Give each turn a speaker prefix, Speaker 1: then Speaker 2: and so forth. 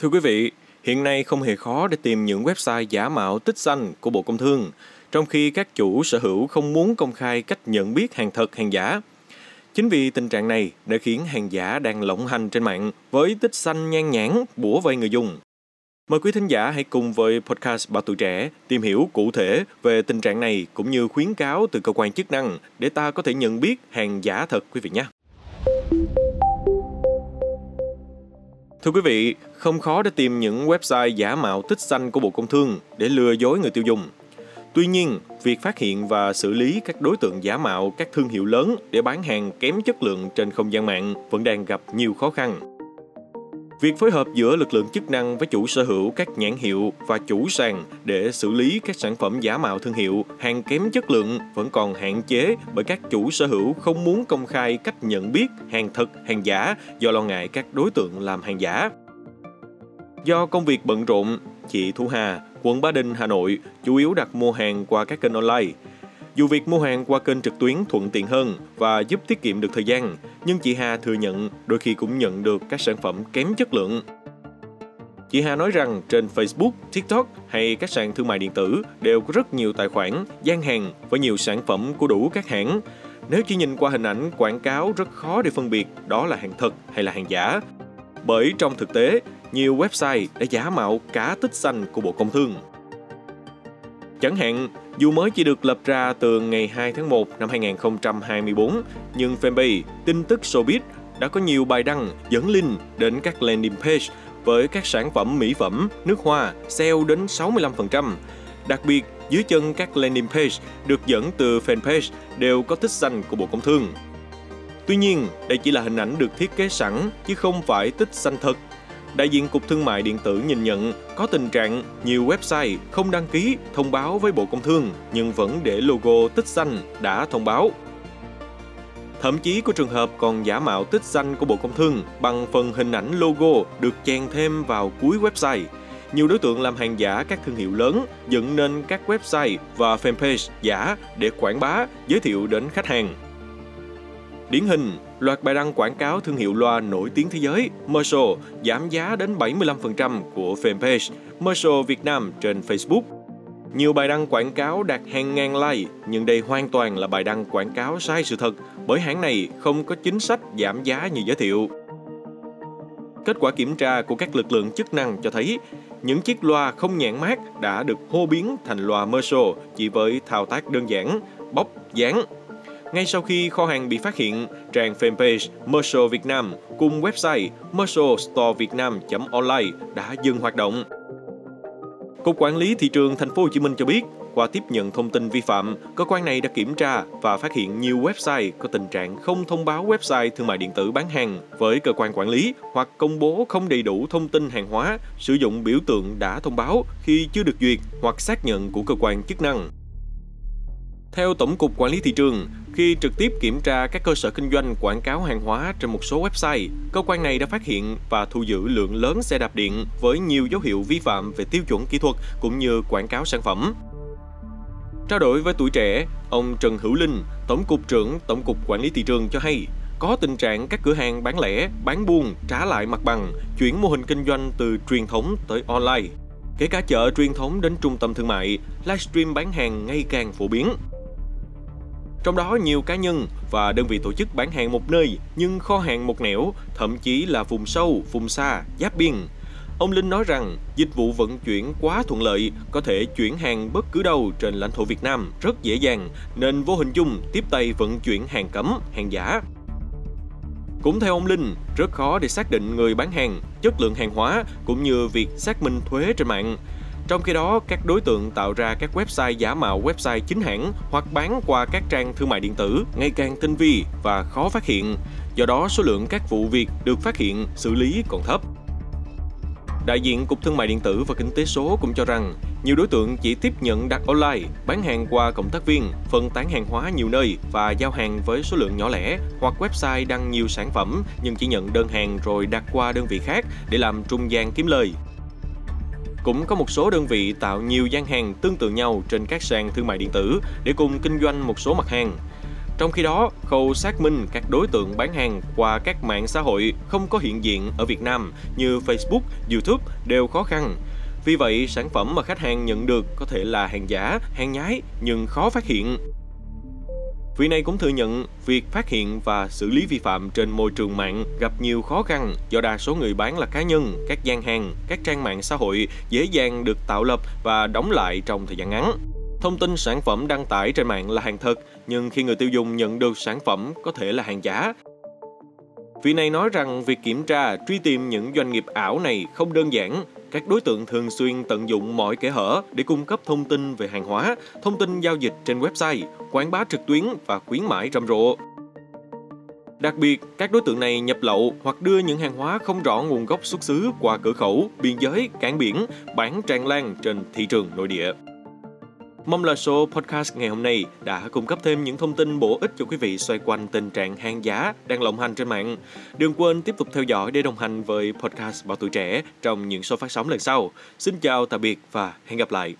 Speaker 1: Thưa quý vị, hiện nay không hề khó để tìm những website giả mạo tích xanh của Bộ Công Thương, trong khi các chủ sở hữu không muốn công khai cách nhận biết hàng thật hàng giả. Chính vì tình trạng này đã khiến hàng giả đang lộng hành trên mạng với tích xanh nhan nhãn bủa vây người dùng. Mời quý thính giả hãy cùng với podcast Bảo Tuổi Trẻ tìm hiểu cụ thể về tình trạng này cũng như khuyến cáo từ cơ quan chức năng để ta có thể nhận biết hàng giả thật quý vị nhé. Thưa quý vị, không khó để tìm những website giả mạo tích xanh của Bộ Công Thương để lừa dối người tiêu dùng. Tuy nhiên, việc phát hiện và xử lý các đối tượng giả mạo các thương hiệu lớn để bán hàng kém chất lượng trên không gian mạng vẫn đang gặp nhiều khó khăn. Việc phối hợp giữa lực lượng chức năng với chủ sở hữu các nhãn hiệu và chủ sàn để xử lý các sản phẩm giả mạo thương hiệu, hàng kém chất lượng vẫn còn hạn chế bởi các chủ sở hữu không muốn công khai cách nhận biết hàng thật, hàng giả do lo ngại các đối tượng làm hàng giả. Do công việc bận rộn, chị Thu Hà, quận Ba Đình, Hà Nội chủ yếu đặt mua hàng qua các kênh online. Dù việc mua hàng qua kênh trực tuyến thuận tiện hơn và giúp tiết kiệm được thời gian, nhưng chị Hà thừa nhận đôi khi cũng nhận được các sản phẩm kém chất lượng. Chị Hà nói rằng trên Facebook, TikTok hay các sàn thương mại điện tử đều có rất nhiều tài khoản, gian hàng với nhiều sản phẩm của đủ các hãng. Nếu chỉ nhìn qua hình ảnh quảng cáo rất khó để phân biệt đó là hàng thật hay là hàng giả. Bởi trong thực tế, nhiều website đã giả mạo cả tích xanh của Bộ Công Thương. Chẳng hạn, dù mới chỉ được lập ra từ ngày 2 tháng 1 năm 2024, nhưng fanpage tin tức showbiz đã có nhiều bài đăng dẫn link đến các landing page với các sản phẩm mỹ phẩm, nước hoa sale đến 65%. Đặc biệt, dưới chân các landing page được dẫn từ fanpage đều có tích xanh của Bộ Công Thương. Tuy nhiên, đây chỉ là hình ảnh được thiết kế sẵn chứ không phải tích xanh thật đại diện Cục Thương mại Điện tử nhìn nhận có tình trạng nhiều website không đăng ký thông báo với Bộ Công Thương nhưng vẫn để logo tích xanh đã thông báo. Thậm chí có trường hợp còn giả mạo tích xanh của Bộ Công Thương bằng phần hình ảnh logo được chèn thêm vào cuối website. Nhiều đối tượng làm hàng giả các thương hiệu lớn dựng nên các website và fanpage giả để quảng bá, giới thiệu đến khách hàng. Điển hình, loạt bài đăng quảng cáo thương hiệu loa nổi tiếng thế giới Marshall giảm giá đến 75% của fanpage Marshall Việt Nam trên Facebook. Nhiều bài đăng quảng cáo đạt hàng ngàn like, nhưng đây hoàn toàn là bài đăng quảng cáo sai sự thật bởi hãng này không có chính sách giảm giá như giới thiệu. Kết quả kiểm tra của các lực lượng chức năng cho thấy những chiếc loa không nhãn mát đã được hô biến thành loa Marshall chỉ với thao tác đơn giản, bóc, dán ngay sau khi kho hàng bị phát hiện, trang fanpage Marshall Việt Nam cùng website marshallstorevietnam.online đã dừng hoạt động. Cục Quản lý thị trường Thành phố Hồ Chí Minh cho biết, qua tiếp nhận thông tin vi phạm, cơ quan này đã kiểm tra và phát hiện nhiều website có tình trạng không thông báo website thương mại điện tử bán hàng với cơ quan quản lý hoặc công bố không đầy đủ thông tin hàng hóa, sử dụng biểu tượng đã thông báo khi chưa được duyệt hoặc xác nhận của cơ quan chức năng. Theo Tổng cục Quản lý thị trường, khi trực tiếp kiểm tra các cơ sở kinh doanh quảng cáo hàng hóa trên một số website, cơ quan này đã phát hiện và thu giữ lượng lớn xe đạp điện với nhiều dấu hiệu vi phạm về tiêu chuẩn kỹ thuật cũng như quảng cáo sản phẩm. Trao đổi với tuổi trẻ, ông Trần Hữu Linh, Tổng cục trưởng Tổng cục Quản lý thị trường cho hay, có tình trạng các cửa hàng bán lẻ, bán buôn trả lại mặt bằng, chuyển mô hình kinh doanh từ truyền thống tới online. Kể cả chợ truyền thống đến trung tâm thương mại, livestream bán hàng ngày càng phổ biến. Trong đó nhiều cá nhân và đơn vị tổ chức bán hàng một nơi nhưng kho hàng một nẻo, thậm chí là vùng sâu, vùng xa, giáp biên. Ông Linh nói rằng dịch vụ vận chuyển quá thuận lợi, có thể chuyển hàng bất cứ đâu trên lãnh thổ Việt Nam rất dễ dàng, nên vô hình chung tiếp tay vận chuyển hàng cấm, hàng giả. Cũng theo ông Linh, rất khó để xác định người bán hàng, chất lượng hàng hóa cũng như việc xác minh thuế trên mạng. Trong khi đó, các đối tượng tạo ra các website giả mạo website chính hãng hoặc bán qua các trang thương mại điện tử ngày càng tinh vi và khó phát hiện. Do đó, số lượng các vụ việc được phát hiện, xử lý còn thấp. Đại diện Cục Thương mại Điện tử và Kinh tế số cũng cho rằng nhiều đối tượng chỉ tiếp nhận đặt online, bán hàng qua cộng tác viên, phân tán hàng hóa nhiều nơi và giao hàng với số lượng nhỏ lẻ hoặc website đăng nhiều sản phẩm nhưng chỉ nhận đơn hàng rồi đặt qua đơn vị khác để làm trung gian kiếm lời. Cũng có một số đơn vị tạo nhiều gian hàng tương tự nhau trên các sàn thương mại điện tử để cùng kinh doanh một số mặt hàng. Trong khi đó, khâu xác minh các đối tượng bán hàng qua các mạng xã hội không có hiện diện ở Việt Nam như Facebook, YouTube đều khó khăn. Vì vậy, sản phẩm mà khách hàng nhận được có thể là hàng giả, hàng nhái nhưng khó phát hiện. Vị này cũng thừa nhận việc phát hiện và xử lý vi phạm trên môi trường mạng gặp nhiều khó khăn do đa số người bán là cá nhân, các gian hàng, các trang mạng xã hội dễ dàng được tạo lập và đóng lại trong thời gian ngắn. Thông tin sản phẩm đăng tải trên mạng là hàng thật, nhưng khi người tiêu dùng nhận được sản phẩm có thể là hàng giả. Vị này nói rằng việc kiểm tra, truy tìm những doanh nghiệp ảo này không đơn giản. Các đối tượng thường xuyên tận dụng mọi kẽ hở để cung cấp thông tin về hàng hóa, thông tin giao dịch trên website, quảng bá trực tuyến và khuyến mãi rầm rộ. Đặc biệt, các đối tượng này nhập lậu hoặc đưa những hàng hóa không rõ nguồn gốc xuất xứ qua cửa khẩu, biên giới, cảng biển, bán tràn lan trên thị trường nội địa. Mong là số podcast ngày hôm nay đã cung cấp thêm những thông tin bổ ích cho quý vị xoay quanh tình trạng hàng giá đang lộng hành trên mạng. Đừng quên tiếp tục theo dõi để đồng hành với podcast Bảo Tuổi Trẻ trong những số phát sóng lần sau. Xin chào, tạm biệt và hẹn gặp lại.